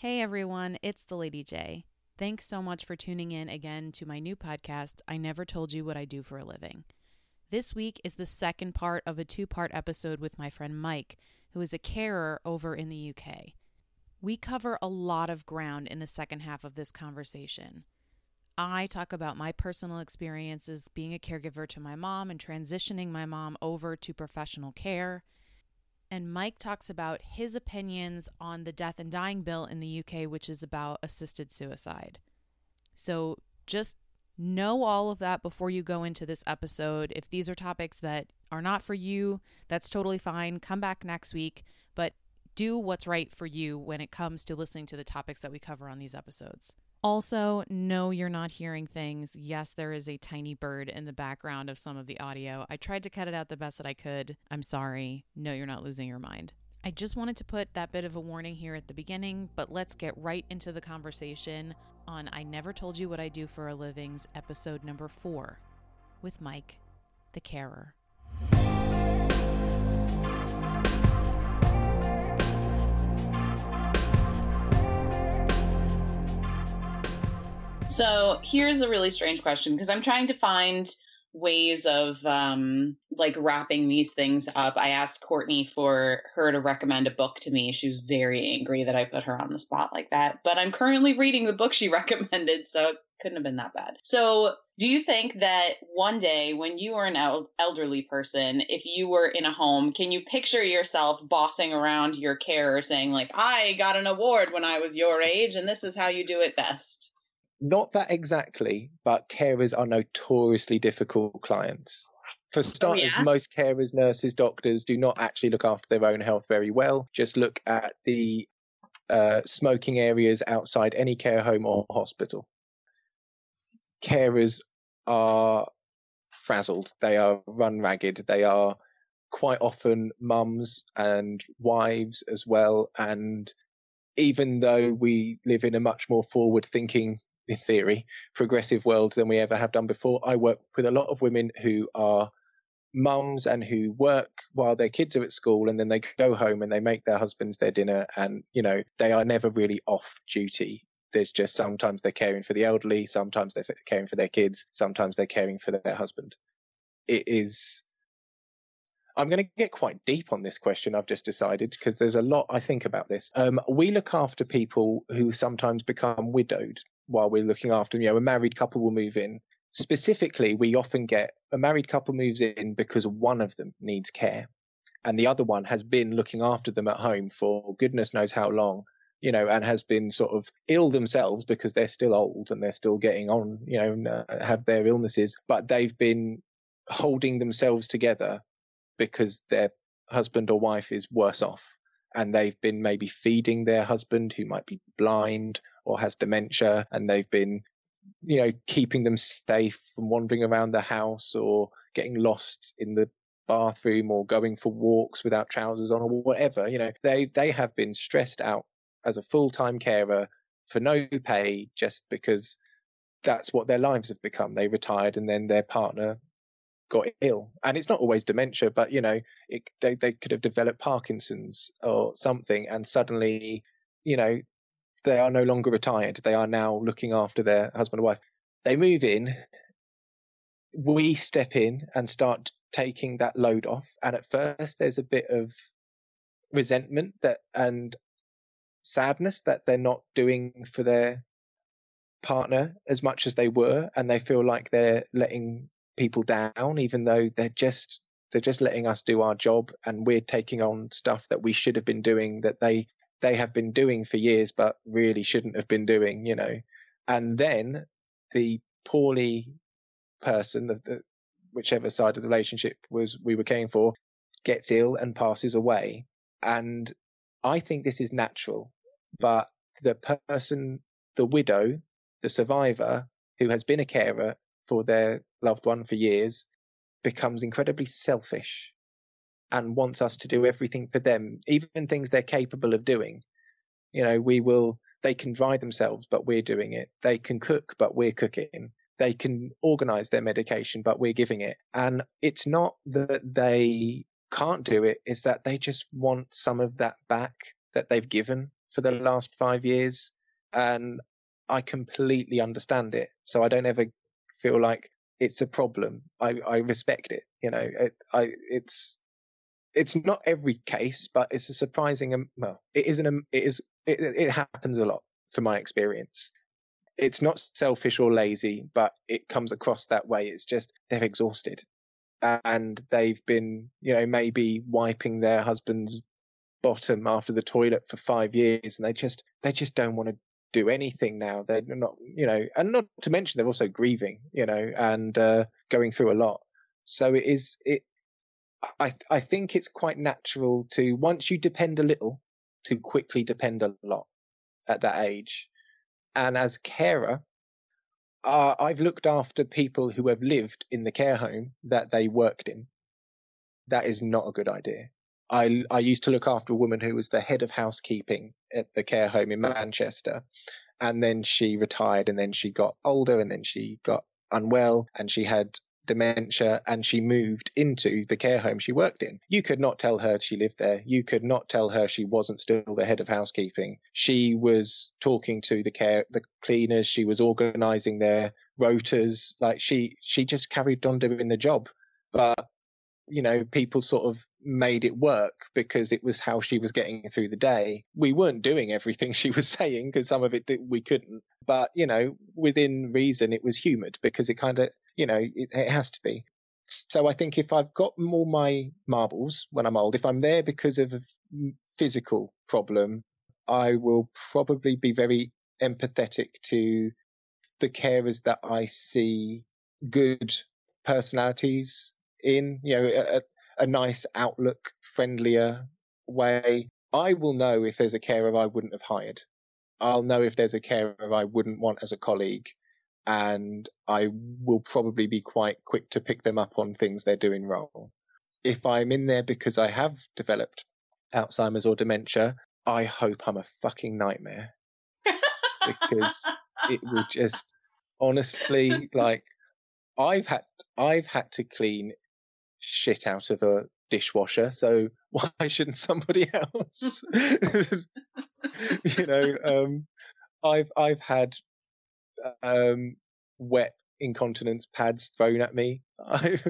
Hey everyone, it's the Lady J. Thanks so much for tuning in again to my new podcast, I Never Told You What I Do for a Living. This week is the second part of a two part episode with my friend Mike, who is a carer over in the UK. We cover a lot of ground in the second half of this conversation. I talk about my personal experiences being a caregiver to my mom and transitioning my mom over to professional care and Mike talks about his opinions on the death and dying bill in the UK, which is about assisted suicide. So just know all of that before you go into this episode. If these are topics that are not for you, that's totally fine. Come back next week, but do what's right for you when it comes to listening to the topics that we cover on these episodes. Also, no, you're not hearing things. Yes, there is a tiny bird in the background of some of the audio. I tried to cut it out the best that I could. I'm sorry. No, you're not losing your mind. I just wanted to put that bit of a warning here at the beginning, but let's get right into the conversation on I Never Told You What I Do for a Living's episode number four with Mike, the carer. So here's a really strange question because I'm trying to find ways of um, like wrapping these things up. I asked Courtney for her to recommend a book to me. She was very angry that I put her on the spot like that. But I'm currently reading the book she recommended, so it couldn't have been that bad. So, do you think that one day when you are an el- elderly person, if you were in a home, can you picture yourself bossing around your carer saying like, "I got an award when I was your age and this is how you do it best?" Not that exactly, but carers are notoriously difficult clients. For starters, yeah? most carers, nurses, doctors do not actually look after their own health very well. Just look at the uh, smoking areas outside any care home or hospital. Carers are frazzled, they are run ragged, they are quite often mums and wives as well. And even though we live in a much more forward thinking in theory, progressive world than we ever have done before. I work with a lot of women who are mums and who work while their kids are at school and then they go home and they make their husbands their dinner and, you know, they are never really off duty. There's just sometimes they're caring for the elderly, sometimes they're caring for their kids, sometimes they're caring for their husband. It is I'm going to get quite deep on this question, I've just decided, because there's a lot I think about this. Um, we look after people who sometimes become widowed while we're looking after, you know, a married couple will move in. Specifically, we often get a married couple moves in because one of them needs care and the other one has been looking after them at home for goodness knows how long, you know, and has been sort of ill themselves because they're still old and they're still getting on, you know, uh, have their illnesses, but they've been holding themselves together because their husband or wife is worse off and they've been maybe feeding their husband who might be blind or has dementia and they've been you know keeping them safe from wandering around the house or getting lost in the bathroom or going for walks without trousers on or whatever you know they they have been stressed out as a full-time carer for no pay just because that's what their lives have become. They retired and then their partner got ill. And it's not always dementia but you know it, they, they could have developed parkinson's or something and suddenly you know they are no longer retired. They are now looking after their husband or wife. They move in. We step in and start taking that load off. And at first, there's a bit of resentment that and sadness that they're not doing for their partner as much as they were, and they feel like they're letting people down, even though they're just they're just letting us do our job and we're taking on stuff that we should have been doing that they they have been doing for years, but really shouldn't have been doing, you know. And then the poorly person, the, the, whichever side of the relationship was we were caring for, gets ill and passes away. And I think this is natural, but the person, the widow, the survivor who has been a carer for their loved one for years becomes incredibly selfish and wants us to do everything for them, even things they're capable of doing. You know, we will, they can dry themselves, but we're doing it. They can cook, but we're cooking. They can organize their medication, but we're giving it. And it's not that they can't do it, it's that they just want some of that back that they've given. for the last five years, and I completely understand it. So I don't ever feel like it's a problem. I, I respect it. You know, it, I it's it's not every case, but it's a surprising. Well, it isn't. A, it is. It, it happens a lot from my experience. It's not selfish or lazy, but it comes across that way. It's just they're exhausted, and they've been, you know, maybe wiping their husband's bottom after the toilet for five years, and they just they just don't want to do anything now. They're not, you know, and not to mention they're also grieving, you know, and uh, going through a lot. So it is it. I I think it's quite natural to once you depend a little, to quickly depend a lot at that age, and as carer. Uh, I've looked after people who have lived in the care home that they worked in. That is not a good idea. I I used to look after a woman who was the head of housekeeping at the care home in Manchester, and then she retired, and then she got older, and then she got unwell, and she had dementia and she moved into the care home she worked in. You could not tell her she lived there. You could not tell her she wasn't still the head of housekeeping. She was talking to the care the cleaners, she was organizing their rotas, like she she just carried on doing the job. But you know, people sort of made it work because it was how she was getting through the day. We weren't doing everything she was saying because some of it we couldn't, but you know, within reason, it was humoured because it kind of, you know, it, it has to be. So I think if I've got all my marbles when I'm old, if I'm there because of a physical problem, I will probably be very empathetic to the carers that I see good personalities in, you know, a, a nice outlook, friendlier way. I will know if there's a carer I wouldn't have hired. I'll know if there's a carer I wouldn't want as a colleague. And I will probably be quite quick to pick them up on things they're doing wrong. If I'm in there because I have developed Alzheimer's or dementia, I hope I'm a fucking nightmare. because it will just honestly like I've had I've had to clean shit out of a dishwasher, so why shouldn't somebody else? you know, um, I've I've had um, wet incontinence pads thrown at me. I've,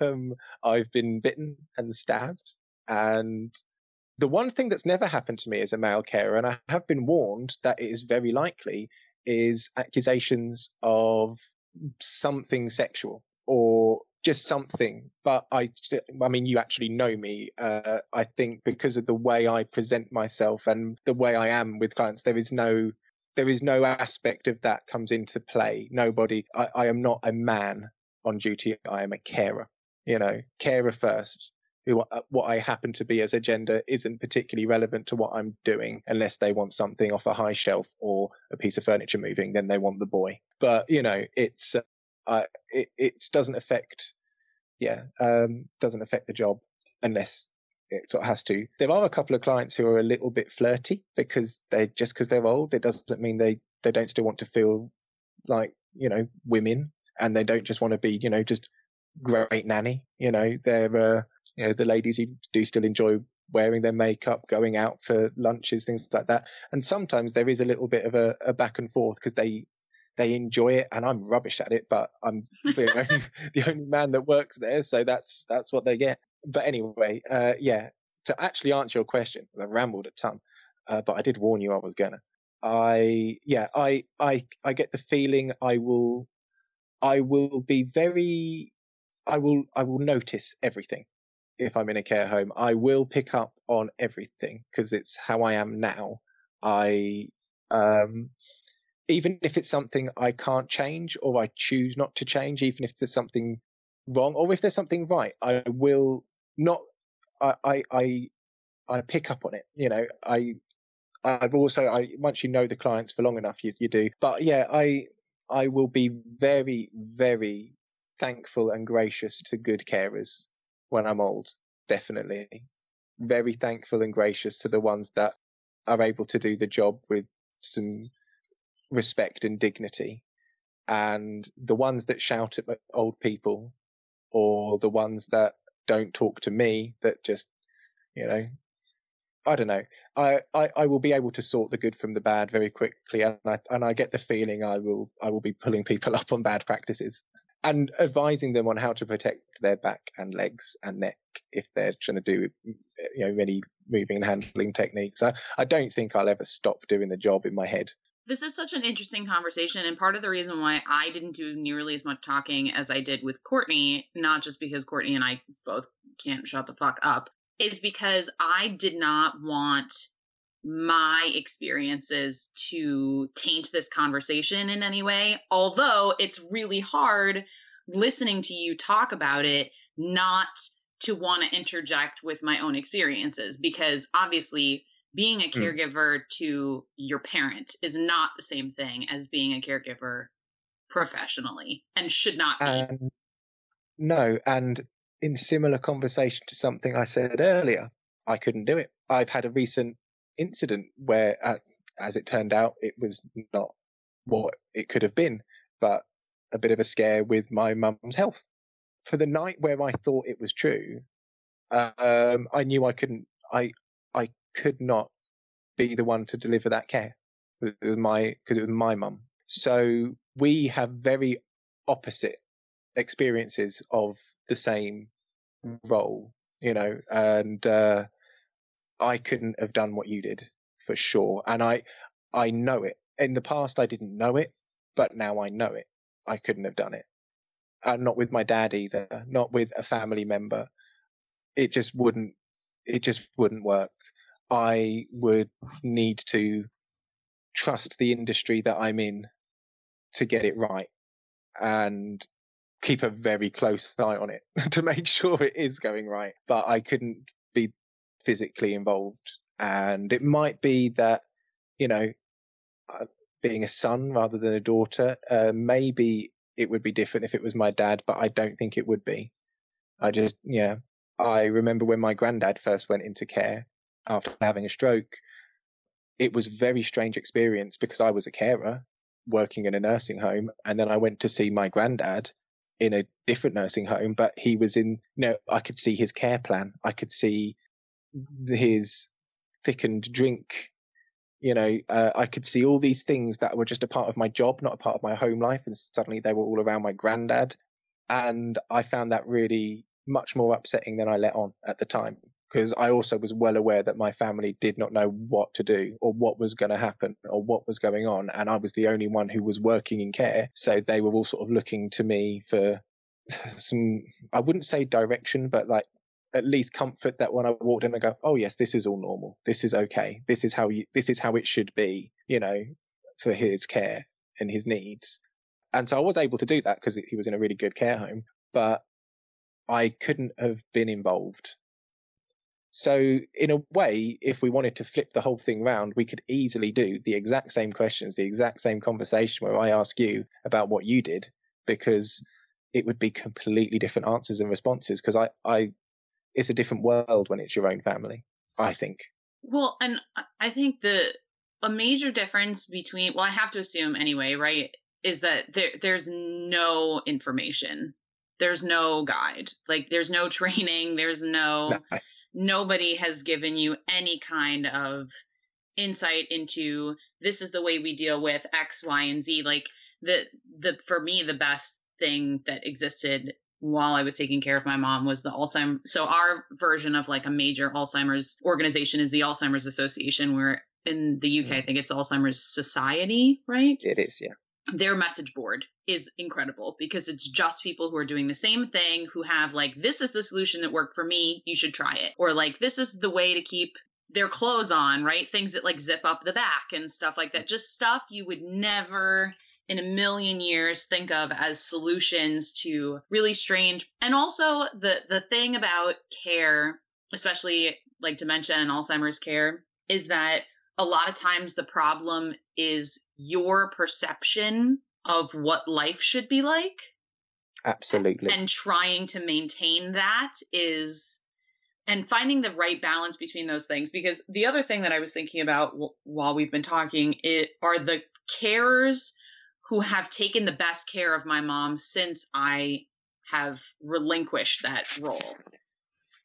um, I've been bitten and stabbed, and the one thing that's never happened to me as a male carer, and I have been warned that it is very likely, is accusations of something sexual or just something. But I, I mean, you actually know me. Uh, I think because of the way I present myself and the way I am with clients, there is no, there is no aspect of that comes into play. Nobody. I, I am not a man on duty. I am a carer. You know, carer first. Who, uh, what I happen to be as a gender isn't particularly relevant to what I'm doing unless they want something off a high shelf or a piece of furniture moving, then they want the boy. But you know, it's uh, it it doesn't affect yeah um, doesn't affect the job unless it sort of has to. There are a couple of clients who are a little bit flirty because they just because they're old, it doesn't mean they they don't still want to feel like you know women and they don't just want to be you know just great nanny. You know they're uh, you know the ladies who do still enjoy wearing their makeup, going out for lunches, things like that. And sometimes there is a little bit of a, a back and forth because they they enjoy it and I'm rubbish at it, but I'm the only, the only man that works there. So that's, that's what they get. But anyway, uh, yeah, to actually answer your question, I rambled a ton, uh, but I did warn you I was gonna. I, yeah, I, I, I get the feeling I will, I will be very, I will, I will notice everything if I'm in a care home. I will pick up on everything because it's how I am now. I, um, even if it's something I can't change or I choose not to change, even if there's something wrong or if there's something right, I will not. I I I, I pick up on it. You know, I I've also I once you know the clients for long enough, you you do. But yeah, I I will be very very thankful and gracious to good carers when I'm old. Definitely, very thankful and gracious to the ones that are able to do the job with some respect and dignity. And the ones that shout at old people or the ones that don't talk to me, that just, you know, I don't know. I, I, I will be able to sort the good from the bad very quickly, and I and I get the feeling I will I will be pulling people up on bad practices and advising them on how to protect their back and legs and neck if they're trying to do you know many moving and handling techniques. I, I don't think I'll ever stop doing the job in my head. This is such an interesting conversation, and part of the reason why I didn't do nearly as much talking as I did with Courtney, not just because Courtney and I both can't shut the fuck up, is because I did not want my experiences to taint this conversation in any way. Although it's really hard listening to you talk about it, not to want to interject with my own experiences, because obviously being a hmm. caregiver mm. to your parent is not the same thing as being a caregiver professionally and should not be. And, no, and in similar conversation to something I said earlier, I couldn't do it. I've had a recent incident where, uh, as it turned out, it was not what it could have been, but a bit of a scare with my mum's health. For the night where I thought it was true, um, I knew I couldn't. I I could not be the one to deliver that care. It my because it was my mum. So we have very opposite experiences of the same role, you know, and uh, I couldn't have done what you did for sure. And I, I know it. In the past, I didn't know it, but now I know it. I couldn't have done it. And not with my dad either, not with a family member. It just wouldn't, it just wouldn't work. I would need to trust the industry that I'm in to get it right and keep a very close eye on it to make sure it is going right. But I couldn't be physically involved. And it might be that, you know, uh, being a son rather than a daughter, uh, maybe it would be different if it was my dad, but I don't think it would be. I just, yeah. I remember when my granddad first went into care after having a stroke. It was a very strange experience because I was a carer working in a nursing home. And then I went to see my granddad in a different nursing home, but he was in, you know, I could see his care plan. I could see his thickened drink. You know, uh, I could see all these things that were just a part of my job, not a part of my home life. And suddenly they were all around my granddad. And I found that really much more upsetting than I let on at the time because I also was well aware that my family did not know what to do or what was going to happen or what was going on. And I was the only one who was working in care. So they were all sort of looking to me for some, I wouldn't say direction, but like at least comfort that when I walked in, I go, oh yes, this is all normal. This is okay. This is how you, this is how it should be, you know, for his care and his needs. And so I was able to do that because he was in a really good care home, but I couldn't have been involved so, in a way, if we wanted to flip the whole thing round, we could easily do the exact same questions, the exact same conversation where I ask you about what you did, because it would be completely different answers and responses. Because I, I, it's a different world when it's your own family. I think. Well, and I think the a major difference between well, I have to assume anyway, right, is that there there's no information, there's no guide, like there's no training, there's no. no I, nobody has given you any kind of insight into this is the way we deal with x y and z like the the for me the best thing that existed while I was taking care of my mom was the Alzheimer's. So our version of like a major Alzheimer's organization is the Alzheimer's Association, where in the UK I mm-hmm. think it's Alzheimer's Society, right? It is, yeah their message board is incredible because it's just people who are doing the same thing who have like this is the solution that worked for me you should try it. Or like this is the way to keep their clothes on right? Things that like zip up the back and stuff like that. Just stuff you would never in a million years think of as solutions to really strange. And also the the thing about care especially like dementia and alzheimer's care is that a lot of times the problem is your perception of what life should be like. Absolutely. And trying to maintain that is and finding the right balance between those things because the other thing that I was thinking about w- while we've been talking it are the carers who have taken the best care of my mom since I have relinquished that role.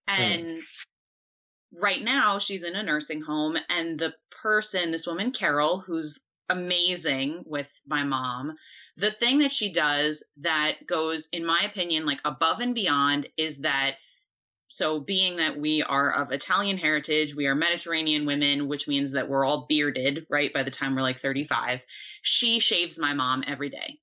Hmm. And right now she's in a nursing home and the person this woman carol who's amazing with my mom the thing that she does that goes in my opinion like above and beyond is that so being that we are of italian heritage we are mediterranean women which means that we're all bearded right by the time we're like 35 she shaves my mom every day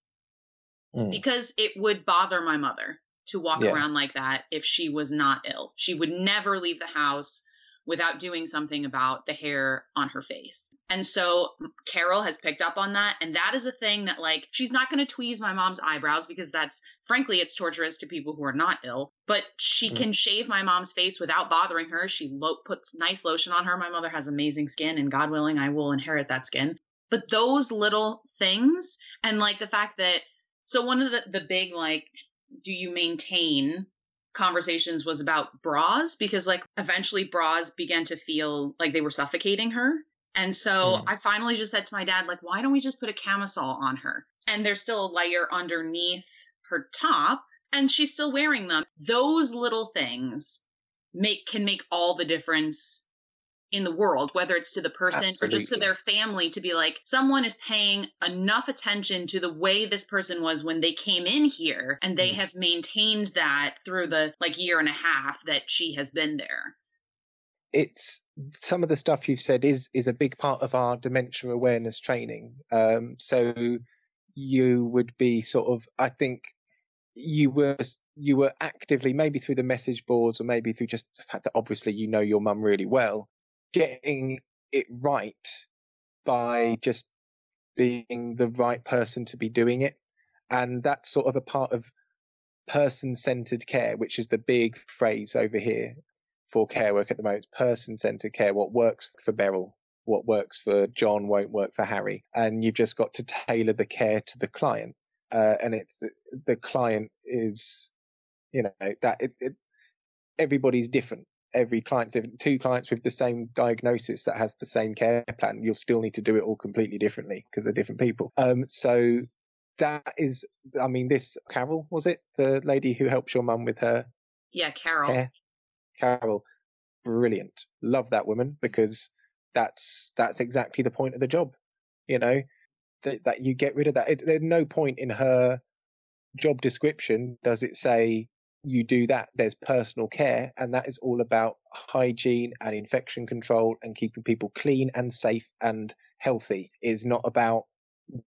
Mm. because it would bother my mother to walk Yeah. around like that if she was not ill. She would never leave the house without doing something about the hair on her face. And so Carol has picked up on that. And that is a thing that, like, she's not going to tweeze my mom's eyebrows because that's, frankly, it's torturous to people who are not ill. But she Mm. can shave my mom's face without bothering her. She lo- puts nice lotion on her. My mother has amazing skin, and God willing, I will inherit that skin. But those little things, and like the fact that, so one of the, the big, like, do you maintain conversations was about bras because like eventually bras began to feel like they were suffocating her. And so Mm. i finally just said to my dad like why don't we just put a camisole on her? And there's still a layer underneath her top and she's still wearing them. Those little things make can make all the difference in the world whether it's to the person or just to their family to be like someone is paying enough attention to the way this person was when they came in here and they Mm. have maintained that through the like year and a half that she has been there it's some of the stuff you've said is is a big part of our dementia awareness training. Um, so you would be sort of, I think, you were you were actively maybe through the message boards or maybe through just the fact that obviously you know your mum really well, getting it right by just being the right person to be doing it, and that's sort of a part of person centered care, which is the big phrase over here for care work at the moment. Person centered care. What works for Beryl, what works for John won't work for Harry. And you've just got to tailor the care to the client. Uh, and it's the client is, you know, that it, it, everybody's different. Every client's different. Two clients with the same diagnosis that has the same care plan, you'll still need to do it all completely differently because they're different people. Um, so that is, I mean, this Carol was it the lady who helps your mum with her yeah carol hair? Carol, brilliant. Love that woman because that's that's exactly the point of the job. You know that that you get rid of that. It, there's no point in her job description does it say you do that. There's personal care, and that is all about hygiene and infection control and keeping people clean and safe and healthy. It's not about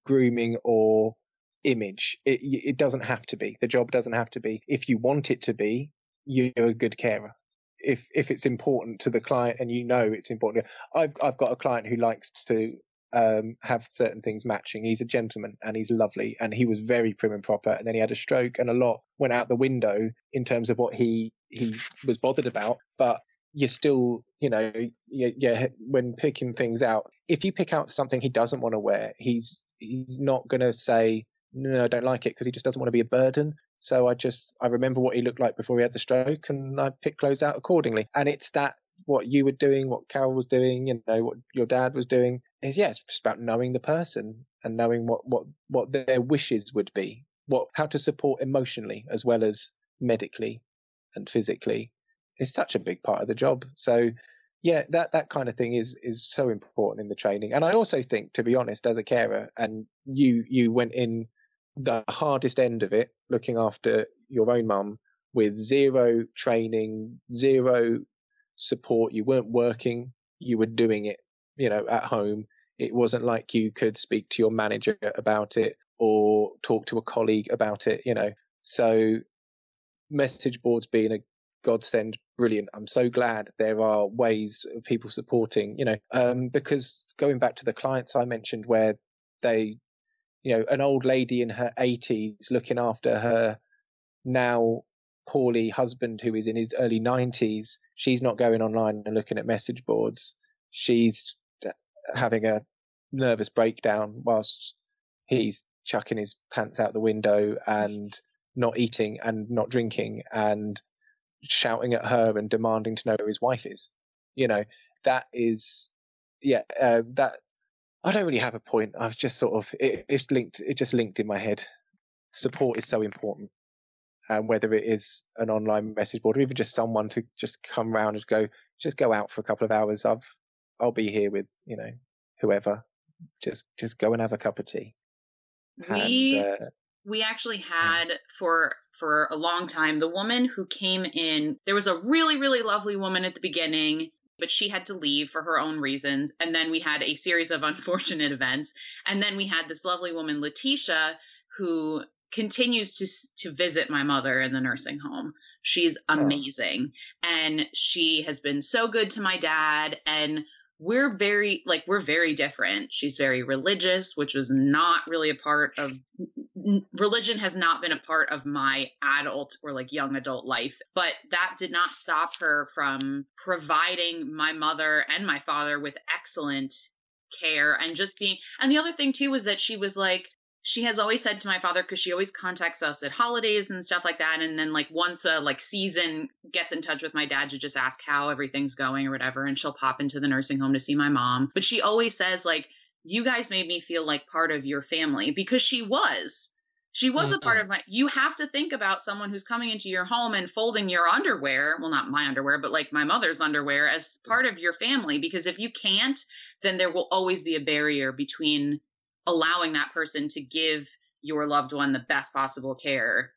grooming or image. It it doesn't have to be. The job doesn't have to be. If you want it to be, you're a good carer. If if it's important to the client and you know it's important, I've I've got a client who likes to um, have certain things matching. He's a gentleman and he's lovely, and he was very prim and proper. And then he had a stroke, and a lot went out the window in terms of what he he was bothered about. But you're still, you know, yeah. When picking things out, if you pick out something he doesn't want to wear, he's he's not going to say no, I don't like it because he just doesn't want to be a burden. So I just I remember what he looked like before he had the stroke, and I pick clothes out accordingly. And it's that what you were doing, what Carol was doing, you know, what your dad was doing. Is yeah, it's about knowing the person and knowing what what what their wishes would be, what how to support emotionally as well as medically and physically. is such a big part of the job. So yeah, that that kind of thing is is so important in the training. And I also think, to be honest, as a carer, and you you went in the hardest end of it, looking after your own mum with zero training, zero support. You weren't working, you were doing it, you know, at home. It wasn't like you could speak to your manager about it or talk to a colleague about it, you know. So message boards being a godsend, brilliant. I'm so glad there are ways of people supporting, you know, um, because going back to the clients I mentioned where they you know, an old lady in her 80s looking after her now poorly husband who is in his early 90s. She's not going online and looking at message boards. She's having a nervous breakdown whilst he's chucking his pants out the window and not eating and not drinking and shouting at her and demanding to know who his wife is. You know, that is, yeah, uh, that I don't really have a point. I've just sort of it, it's linked. It just linked in my head. Support is so important, and whether it is an online message board or even just someone to just come round and go, just go out for a couple of hours. I've I'll be here with you know whoever. Just just go and have a cup of tea. We and, uh, we actually had for for a long time the woman who came in. There was a really really lovely woman at the beginning but she had to leave for her own reasons. And then we had a series of unfortunate events. And then we had this lovely woman, Letitia, who continues to to visit my mother in the nursing home. She's amazing. Oh. And she has been so good to my dad and we're very like we're very different. She's very religious which was not really a part of religion has not been a part of my adult or like young adult life but that did not stop her from providing my mother and my father with excellent care and just being and the other thing too was that she was like she has always said to my father because she always contacts us at holidays and stuff like that and then like once a like season gets in touch with my dad to just ask how everything's going or whatever and she'll pop into the nursing home to see my mom but she always says like you guys made me feel like part of your family because she was she was mm-hmm. a part mm-hmm. of my you have to think about someone who's coming into your home and folding your underwear well not my underwear but like my mother's underwear as part of your family because if you can't then there will always be a barrier between allowing that person to give your loved one the best possible care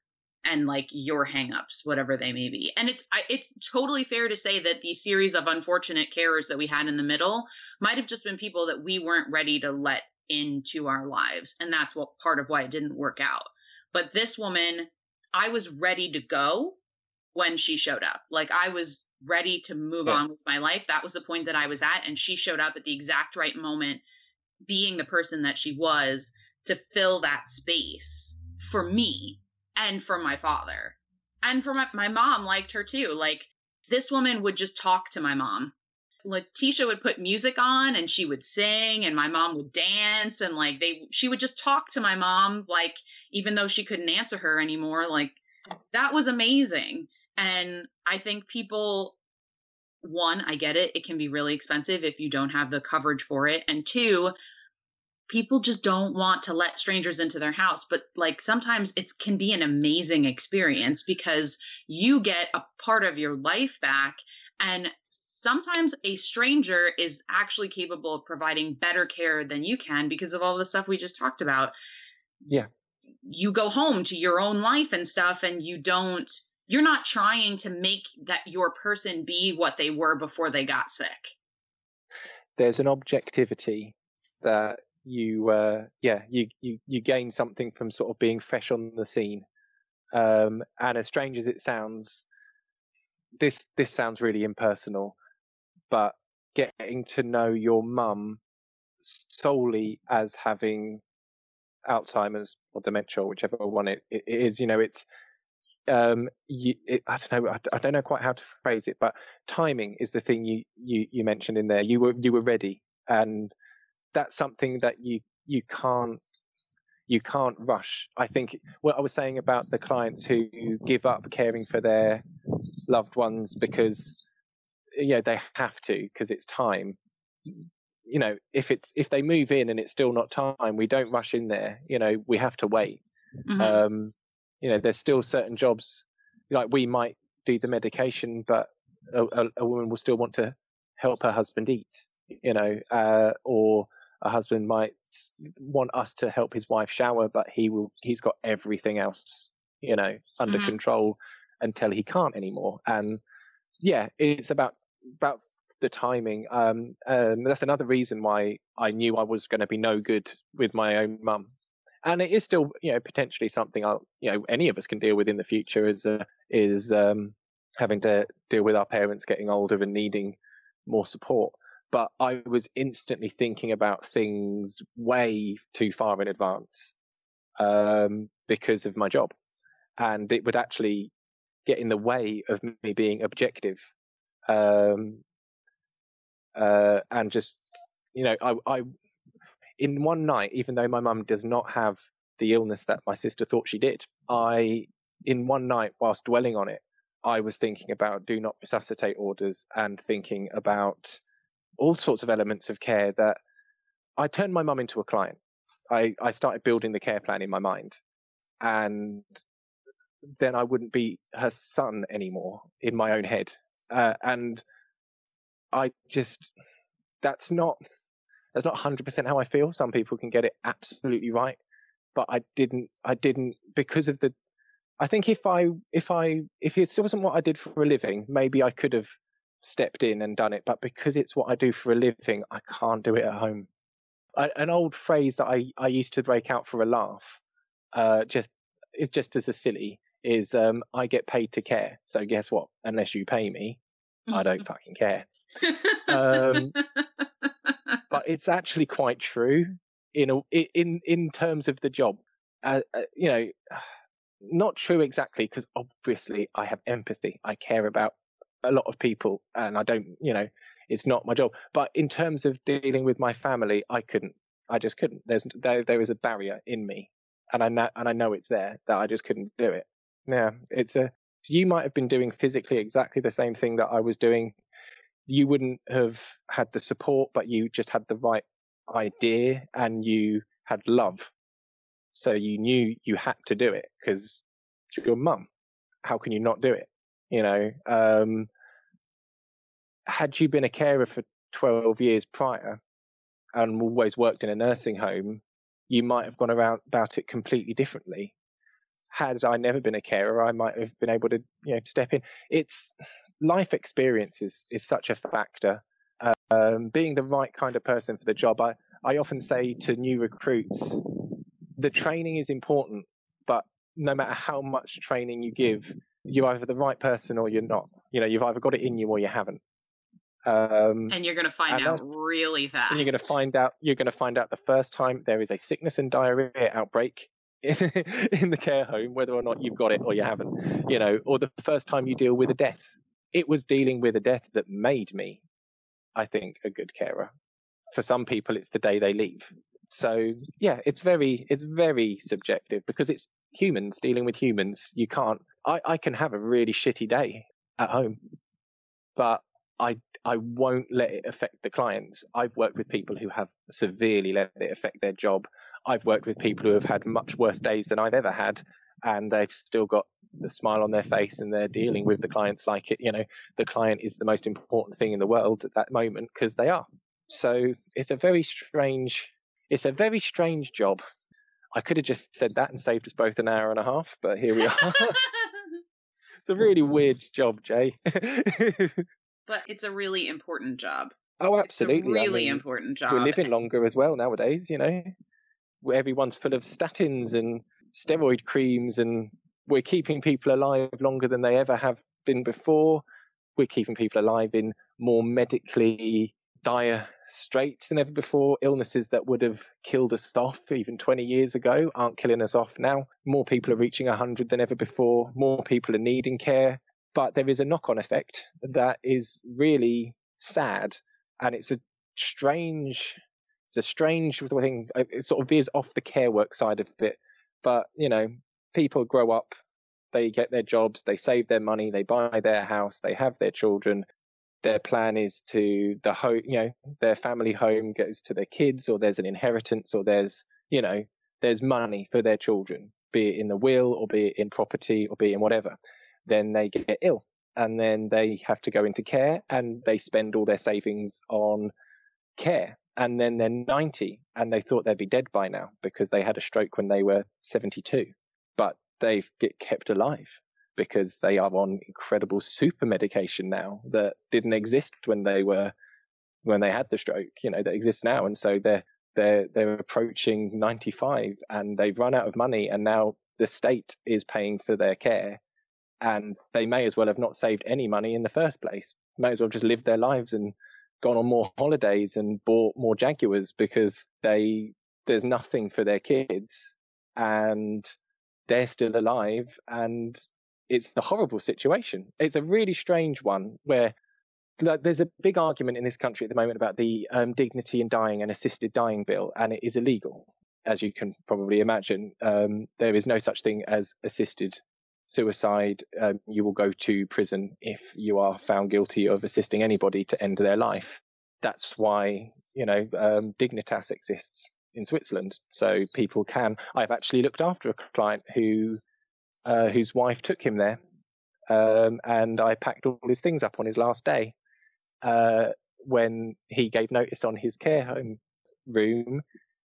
and like your hangups, whatever they may be. And it's I, it's totally fair to say that the series of unfortunate carers that we had in the middle might have just been people that we weren't ready to let into our lives, and that's what part of why it didn't work out. But this woman, I was ready to go when she showed up. Like I was ready to move yeah. on with my life. That was the point that I was at, and she showed up at the exact right moment being the person that she was to fill that space for me and for my father. And for my, my mom liked her too. Like this woman would just talk to my mom. Letitia would put music on and she would sing and my mom would dance and like they she would just talk to my mom like even though she couldn't answer her anymore like that was amazing and I think people one, I get it. It can be really expensive if you don't have the coverage for it. And two, people just don't want to let strangers into their house but like sometimes it can be an amazing experience because you get a part of your life back and sometimes a stranger is actually capable of providing better care than you can because of all the stuff we just talked about yeah you go home to your own life and stuff and you don't you're not trying to make that your person be what they were before they got sick. There's an objectivity that you, uh, yeah, you, you, you gain something from sort of being fresh on the scene. Um, and as strange as it sounds, this, this sounds really impersonal, but getting to know your mum solely as having Alzheimer's or dementia, or whichever one it, it is, you know, it's, um, you, it, I don't know, I, I, don't know quite how to phrase it, but timing is the thing you, you, you mentioned in there. You were, you were ready, and that's something that you, you can't, you can't rush. I think what I was saying about the clients who give up caring for their loved ones because, yeah, they have to because it's time. You know, if it's if they move in and it's still not time, we don't rush in there. You know, we have to wait. Mm-hmm. Um, you know, there's still certain jobs like we might do the medication, but a, a, a woman will still want to help her husband eat, you know, uh, or a husband might want us to help his wife shower, but he will, he's got everything else, you know, under mm-hmm. control until he can't anymore. And yeah, it's about, about the timing. Um, um, that's another reason why I knew I was going to be no good with my own mum and it is still you know potentially something I you know any of us can deal with in the future is uh, is um, having to deal with our parents getting older and needing more support. But I was instantly thinking about things way too far in advance um, because of my job, and it would actually get in the way of me being objective um, uh, and just you know I, I in one night, even though my mum does not have the illness that my sister thought she did, I, in one night, whilst dwelling on it, I was thinking about do not resuscitate orders and thinking about all sorts of elements of care that I turned my mum into a client. I, I started building the care plan in my mind. And then I wouldn't be her son anymore in my own head. Uh, and I just that's not that's not 100% how I feel. Some people can get it absolutely right, but I didn't. I didn't because of the. I think if I if I if it wasn't what I did for a living, maybe I could have stepped in and done it. But because it's what I do for a living, I can't do it at home. I, an old phrase that I I used to break out for a laugh, uh, just it's just as a silly is um, I get paid to care. So guess what? Unless you pay me, I don't fucking care. Um, but it's actually quite true in a, in in terms of the job. Uh, uh, you know, not true exactly because obviously I have empathy. I care about a lot of people, and I don't. You know, it's not my job. But in terms of dealing with my family, I couldn't. I just couldn't. There's there there is a barrier in me, and I know and I know it's there that I just couldn't do it. Yeah, it's a. You might have been doing physically exactly the same thing that I was doing you wouldn't have had the support, but you just had the right idea and you had love. So you knew you had to do it because your mum. How can you not do it? You know, um, had you been a carer for 12 years prior and always worked in a nursing home, you might have gone around about it completely differently. Had I never been a carer, I might have been able to, you know, step in. It's life experience is, is such a factor. Um, being the right kind of person for the job, I, I often say to new recruits, the training is important, but no matter how much training you give, you're either the right person or you're not. You know, you've either got it in you or you haven't. Um, and you're going to find out really fast. And you're going to find out. You're going to find out the first time there is a sickness and diarrhea outbreak in, in the care home, whether or not you've got it or you haven't. You know, or the first time you deal with a death it was dealing with a death that made me, I think, a good carer. For some people, it's the day they leave. So yeah, it's very it's very subjective because it's humans dealing with humans. You can't. I, I can have a really shitty day at home, but I I won't let it affect the clients. I've worked with people who have severely let it affect their job. I've worked with people who have had much worse days than I've ever had, and they've still got the smile on their face and they're dealing with the clients like it you know the client is the most important thing in the world at that moment because they are. So it's a very strange it's a very strange job. I could have just said that and saved us both an hour and a half but here we are. It's a really weird job J. But it's a really important job. Oh absolutely. Really I mean, important job. we're living longer as well nowadays you know? Everyone's full of statins and steroid creams and we're keeping people alive longer than they ever have been before. We're keeping people alive in more medically dire straits than ever before. Illnesses that would have killed us off even 20 years ago aren't killing us off now. More people are reaching 100 than ever before. More people are needing care. But there is a knock on effect that is really sad. And it's a strange, it's a strange thing. It sort of veers off the care work side of it but you know, people grow up, they get their jobs, they save their money, they buy their house, they have their children. Their plan is to the home, you know, their family home goes to their kids, or there's an inheritance, or there's, you know, there's money for their children, be it in the will, or be it in property, or be it in whatever. Then they get ill, and then they have to go into care, and they spend all their savings on care and then they're 90 and they thought they'd be dead by now because they had a stroke when they were 72 but they get kept alive because they are on incredible super medication now that didn't exist when they were when they had the stroke you know that exists now. And so they're they're they're approaching 95 and they've run out of money and now the state is paying for their care. And they may as well have not saved any money in the first place. May as well just live their lives and gone on more holidays and bought more Jaguars because they there's nothing for their kids and they're still alive and it's a horrible situation. It's a really strange one where like, there's a big argument in this country at the moment about the um, dignity in dying and assisted dying bill, and it is illegal. As you can probably imagine, um, there is no such thing as assisted suicide, um, you will go to prison if you are found guilty of assisting anybody to end their life. That's why, you know, um, Dignitas exists in Switzerland. So people can. I've actually looked after a client who, uh, whose wife took him there, um, and I packed all his things up on his last day. uh, when he gave notice on his care home room,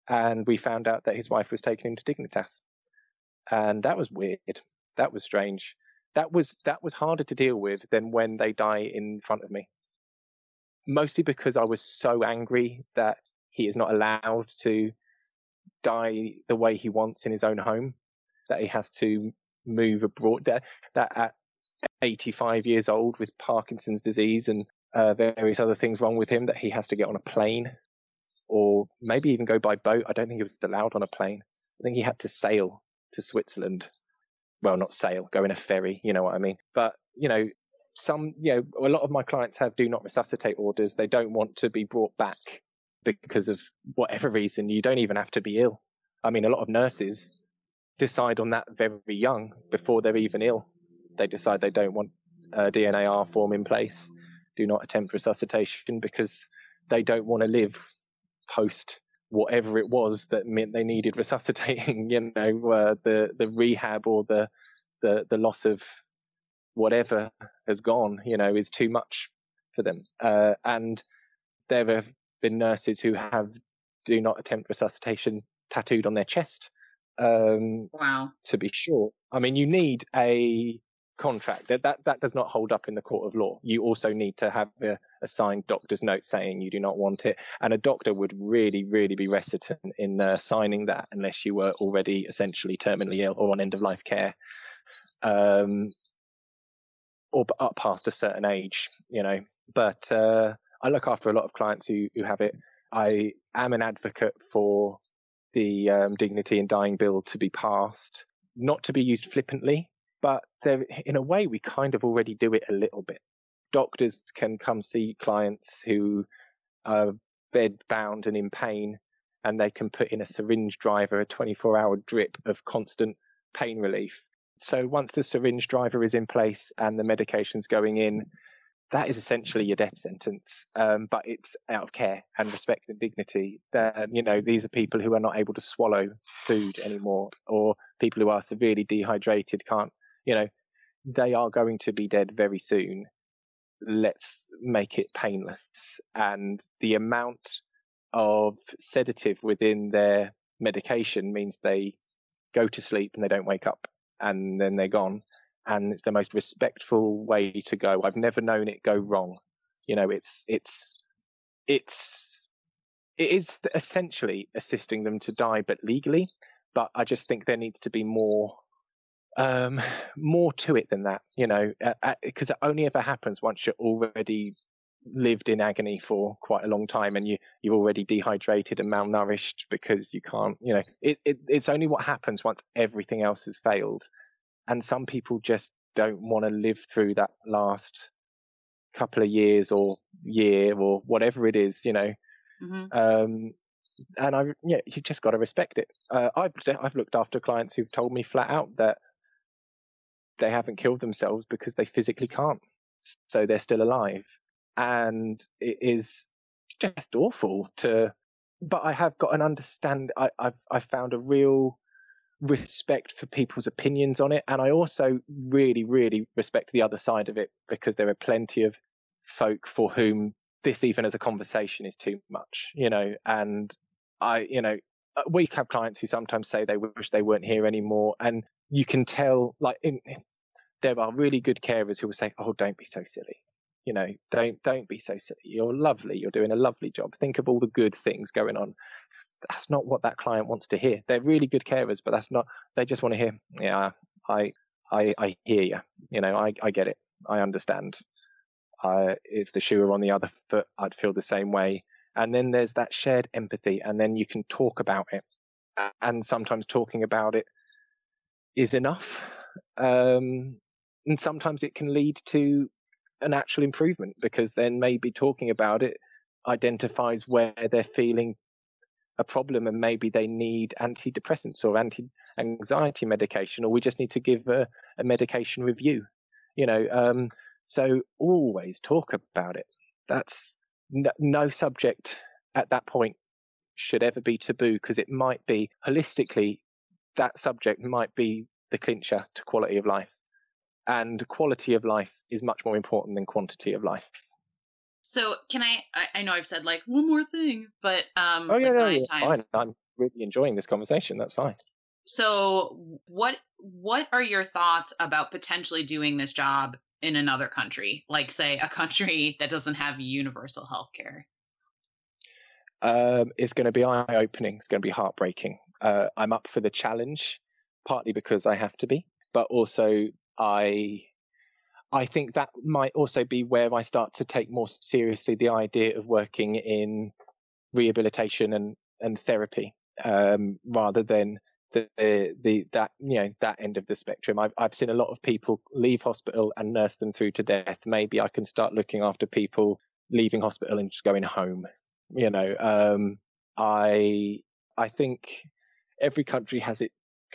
and we found out that his wife was taken into Dignitas, and that was weird. That was strange. That was that was harder to deal with than when they die in front of me. Mostly because I was so angry that he is not allowed to die the way he wants in his own home, that he has to move abroad. That, that at 85 years old with Parkinson's disease and uh, various other things wrong with him, that he has to get on a plane or maybe even go by boat. I don't think he was allowed on a plane. I think he had to sail to Switzerland. Well, not sail, go in a ferry, you know what I mean. But, you know, some, you know, a lot of my clients have do not resuscitate orders. They don't want to be brought back because of whatever reason. You don't even have to be ill. I mean, a lot of nurses decide on that very young before they're even ill. They decide they don't want a DNAR form in place, do not attempt resuscitation because they don't want to live post whatever it was that meant they needed resuscitating. You know, uh, the the rehab or the the the loss of whatever has gone. You know, is too much for them. Uh, and there have been nurses who have do not attempt resuscitation tattooed on their chest. Um, wow. To be sure, I mean, you need a contract that, that that does not hold up in the court of law. You also need to have a, a, signed doctor's note saying you do not want it, and a doctor would really, really be reticent in uh, signing that unless you were already essentially terminally ill or on end of life care, um, or up past a certain age, you know. But uh, I look after a lot of clients who who have it. I am an advocate for the um, Dignity in Dying bill to be passed, not to be used flippantly, but there, in a way, we kind of already do it a little bit. Doctors can come see clients who are bed bound and in pain, and they can put in a syringe driver, a 24 hour drip of constant pain relief. So once the syringe driver is in place and the medication's going in, that is essentially your death sentence. Um, but it's out of care and respect and dignity. That you know, these are people who are not able to swallow food anymore, or people who are severely dehydrated, can't you know, they are going to be dead very soon. Let's make it painless. And the amount of sedative within their medication means they go to sleep and they don't wake up and then they're gone. And it's the most respectful way to go. I've never known it go wrong. You know, it's, it's, it's, it is essentially assisting them to die, but legally. But I just think there needs to be more um, more to it than that, you know, because it only ever happens once you're already lived in agony for quite a long time and you you're already dehydrated and malnourished because you can't you know it, it it's only what happens once everything else has failed. And some people just don't want to live through that last couple of years or year or whatever it is you know. Mm-hmm. um and i yeah you just got to respect it. Uh, i've i've looked after clients who've told me flat out that they haven't killed themselves because they physically can't. So they're still alive. And it is just awful to, but I have got an understand. I, I've, I've found a real respect for people's opinions on it. And I also really, really respect the other side of it because there are plenty of folk for whom this, even as a conversation, is too much, you know, and I, you know, uh, we have clients who sometimes say they wish they weren't here anymore. And you can tell, like, in, there are really good carers who will say, "Oh, don't be so silly." You know, don't don't be so silly. You're lovely. You're doing a lovely job. Think of all the good things going on. That's not what that client wants to hear. They're really good carers, but that's not. They just want to hear, "Yeah, I, I, I hear you. You know, I, I get it. I understand." Uh, if the shoe were on the other foot, I'd feel the same way. And then there's that shared empathy, and then you can talk about it. And sometimes talking about it is enough. Um, and sometimes it can lead to an actual improvement because then maybe talking about it identifies where they're feeling a problem and maybe they need antidepressants or anti-anxiety medication or we just need to give a, a medication review you know um, so always talk about it. That's no, no subject at that point should ever be taboo because it might be holistically that subject might be the clincher to quality of life and quality of life is much more important than quantity of life. So can I, I? I know I've said like one more thing, but um. Oh yeah, like no, times. fine. I'm really enjoying this conversation. That's fine. So what what are your thoughts about potentially doing this job in another country, like say a country that doesn't have universal health care? Um, it's going to be eye opening. It's going to be heartbreaking. Uh, I'm up for the challenge, partly because I have to be, but also I I think that might also be where I start to take more seriously the idea of working in rehabilitation and and therapy um, rather than the, the that you know that end of the spectrum. I've I've seen a lot of people leave hospital and nurse them through to death. Maybe I can start looking after people leaving hospital and just going home. You know, um, I I think every country has it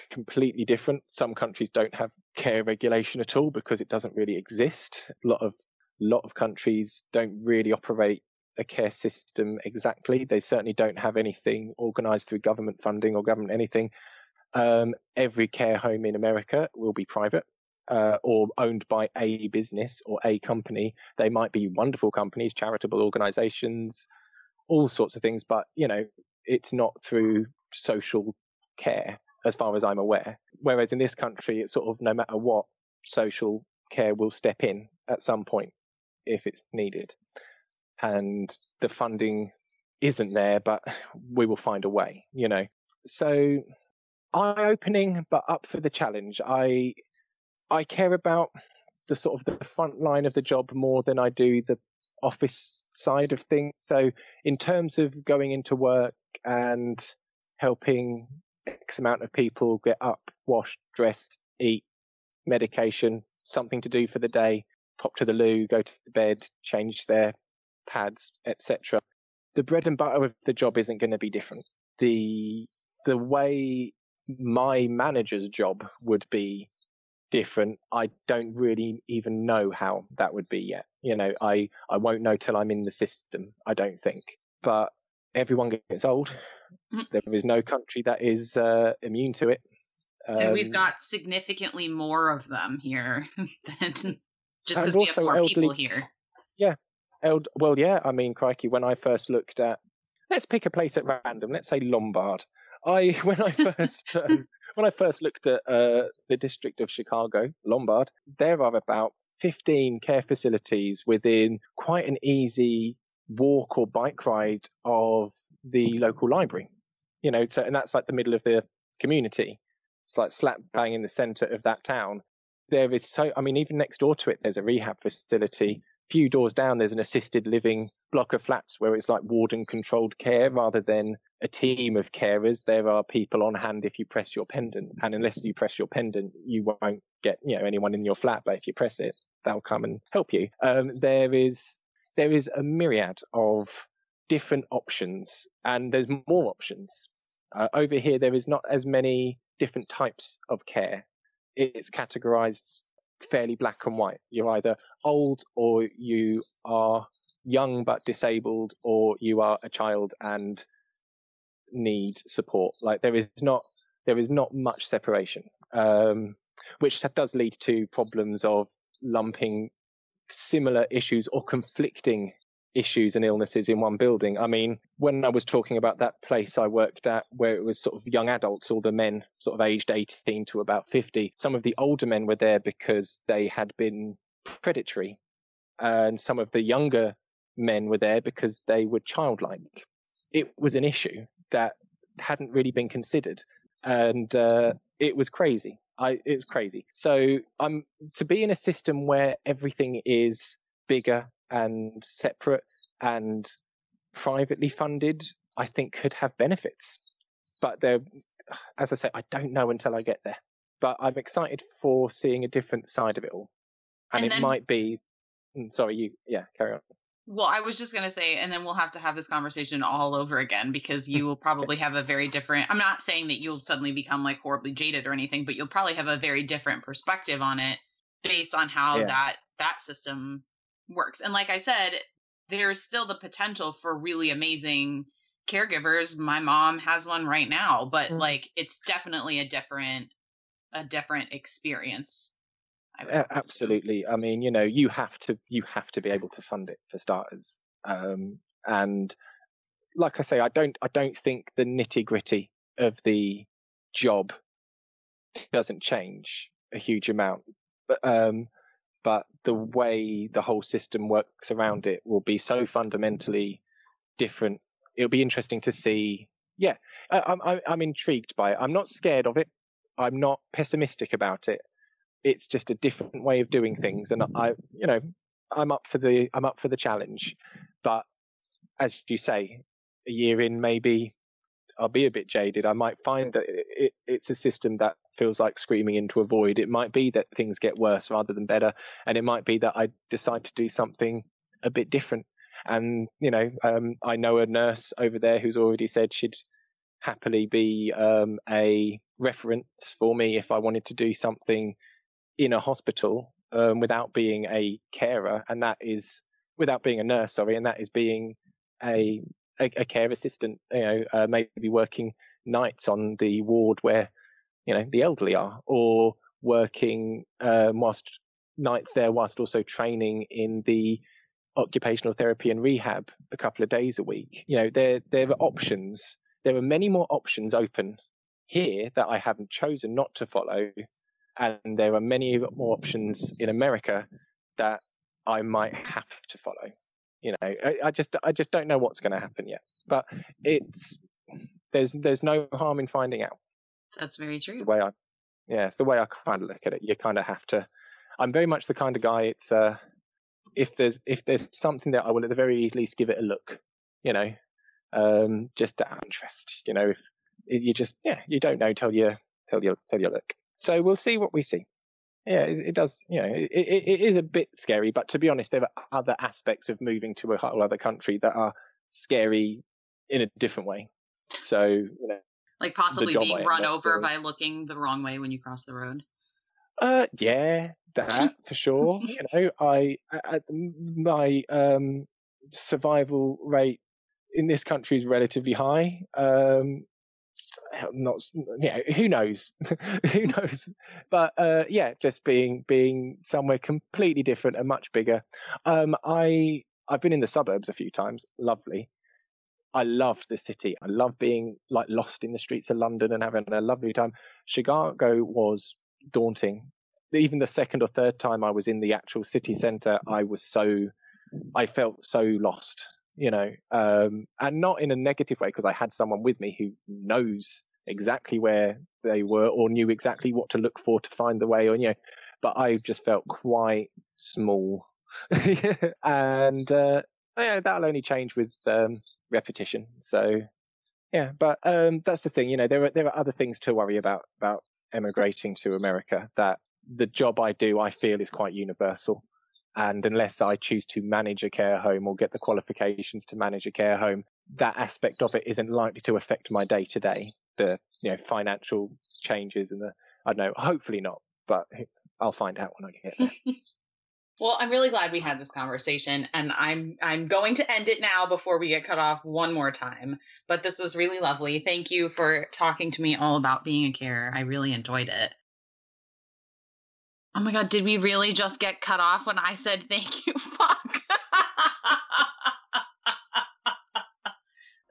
completely different. Some countries don't have care regulation at all because it doesn't really exist. A lot of lot of countries don't really operate a care system exactly. They certainly don't have anything organized through government funding or government anything. Um, every care home in America will be private uh, or owned by a business or a company. They might be wonderful companies, charitable organizations, all sorts of things, but you know, it's not through social care as far as I'm aware. Whereas in this country, it's sort of no matter what, social care will step in at some point if it's needed. And the funding isn't there, but we will find a way, you know. So eye opening, but up for the challenge. I I care about the sort of the front line of the job more than I do the office side of things. So in terms of going into work and helping X amount of people get up, wash, dress, eat, medication, something to do for the day, pop to the loo, go to bed, change their pads, etc. The bread and butter of the job isn't going to be different. The the way my manager's job would be different. I don't really even know how that would be yet. You know, I, I won't know till I'm in the system, I don't think. But everyone gets old. Mm. There is no country that is uh, immune to it. and we've Um, got significantly more of them here than just because we have more people elderly- here. eld- well, yeah, I mean, crikey, when I first looked at, let's pick a place at random, let's say Lombard. I, when I first, um, when I first looked at uh, the district of Chicago, Lombard, there are about 15 care facilities within quite an easy walk or bike ride of the local library. You know, so, and that's like the middle of the community. It's like slap bang in the center of that town. There is so, I mean, even next door to it, there's a rehab facility. Few doors down, there's an assisted living block of flats where it's like warden controlled care rather than a team of carers. There are people on hand if you press your pendant. And unless you press your pendant, you won't get, you know, anyone in your flat. But if you press it, they'll come and help you. Um, there is, there is a myriad of different options and there's more options. Uh, over here, there is not as many different types of care. It's categorized fairly black and white. You're either old or you are young but disabled or you are a child and need support. Like there is not, there is not much separation, um, which does lead to problems of lumping similar issues or conflicting issues and illnesses in one building. I mean, when I was talking about that place I worked at where it was sort of young adults, all the men sort of aged 18 to about 50, some of the older men were there because they had been predatory. And some of the younger men were there because they were childlike. It was an issue that hadn't really been considered. And uh, it was crazy. I, it was crazy. So I'm to be in a system where everything is bigger and separate and privately funded, I think could have benefits. But there, as I say, I don't know until I get there. But I'm excited for seeing a different side of it all, and, And it then- might be. mm, Sorry, you. Yeah, carry on. Well, I was just going to say, and then we'll have to have this conversation all over again because you will probably have a very different. I'm not saying that you'll suddenly become like horribly jaded or anything, but you'll probably have a very different perspective on it based on how Yeah. that that system works. And like I said, there's still the potential for really amazing caregivers. My mom has one right now, but Mm. like it's definitely a different a different experience. I would A- assume. Absolutely. I mean, you know, you have to you have to be able to fund it for starters. Um, and like I say, I don't I don't think the nitty gritty of the job doesn't change a huge amount. But um, but the way the whole system works around it will be so fundamentally different. It'll be interesting to see. Yeah, I, I'm I'm intrigued by it. I'm not scared of it. I'm not pessimistic about it. It's just a different way of doing things, and I, you know, I'm up for the I'm up for the challenge. But as you say, a year in, maybe I'll be a bit jaded. I might find that it, it, it's a system that feels like screaming into a void. It might be that things get worse rather than better, and it might be that I decide to do something a bit different. And you know, um, I know a nurse over there who's already said she'd happily be um, a reference for me if I wanted to do something in a hospital um, without being a carer, and that is without being a nurse. Sorry, and that is being a a, a care assistant. You know, uh, maybe working nights on the ward where you know the elderly are, or working um, whilst nights there whilst also training in the occupational therapy and rehab a couple of days a week. You know, there there are options. There are many more options open here that I haven't chosen not to follow, and there are many more options in America that I might have to follow. You know, I, I just I just don't know what's going to happen yet. But it's there's there's no harm in finding out. That's very true. The way I, yeah, it's the way I kind of look at it. You kind of have to. I'm very much the kind of guy. It's uh, if there's if there's something that I will at the very least give it a look. You know, um, just out interest. You know, if you just yeah, you don't know till you till you till you look. So we'll see what we see. Yeah, it, it does. You know, it, it, it is a bit scary, but to be honest, there are other aspects of moving to a whole other country that are scary in a different way. So you know, like possibly being run over by looking the wrong way when you cross the road. Uh, yeah, that for sure. you know, I, I my um survival rate in this country is relatively high. Um, not you know who knows who knows but uh yeah just being being somewhere completely different and much bigger um i i've been in the suburbs a few times lovely I loved the city. I love being like lost in the streets of London and having a lovely time. Chicago was daunting. Even the second or third time I was in the actual city center, I was so, I felt so lost, you know, um, and not in a negative way because I had someone with me who knows exactly where they were or knew exactly what to look for to find the way, or you know, but I just felt quite small, and uh, yeah, that'll only change with um, repetition. So yeah, but um, that's the thing. You know, there are there are other things to worry about about emigrating to America. That the job I do, I feel, is quite universal. And unless I choose to manage a care home or get the qualifications to manage a care home, that aspect of it isn't likely to affect my day to day. The you know financial changes and the I don't know. Hopefully not, but I'll find out when I get there. Well, I'm really glad we had this conversation and I'm I'm going to end it now before we get cut off one more time. But this was really lovely. Thank you for talking to me all about being a carer. I really enjoyed it. Oh my god, did we really just get cut off when I said thank you? Fuck.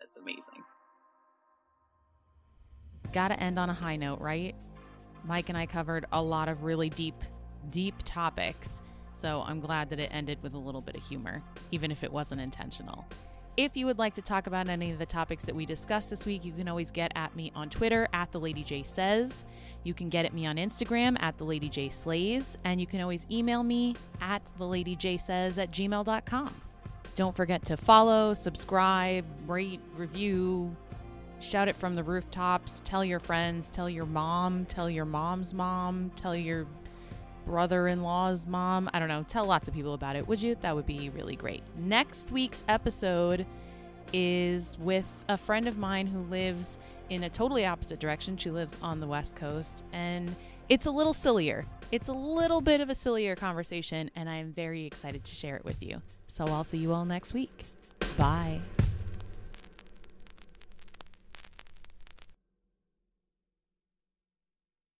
That's amazing. Gotta end on a high note, right? Mike and I covered a lot of really deep, deep topics so I'm glad that it ended with a little bit of humor, even if it wasn't intentional. If you would like to talk about any of the topics that we discussed this week, you can always get at me on Twitter at the Lady J Says. You can get at me on Instagram at the Lady J Slays, and you can always email me at the Lady J Says at gmail.com. Don't forget to follow, subscribe, rate, review, shout it from the rooftops, tell your friends, tell your mom, tell your mom's mom, tell your brother in law's mom. I don't know. Tell lots of people about it, would you? That would be really great. Next week's episode is with a friend of mine who lives in a totally opposite direction. She lives on the West Coast, and it's a little sillier. It's a little bit of a sillier conversation, and I'm very excited to share it with you. So I'll see you all next week. Bye.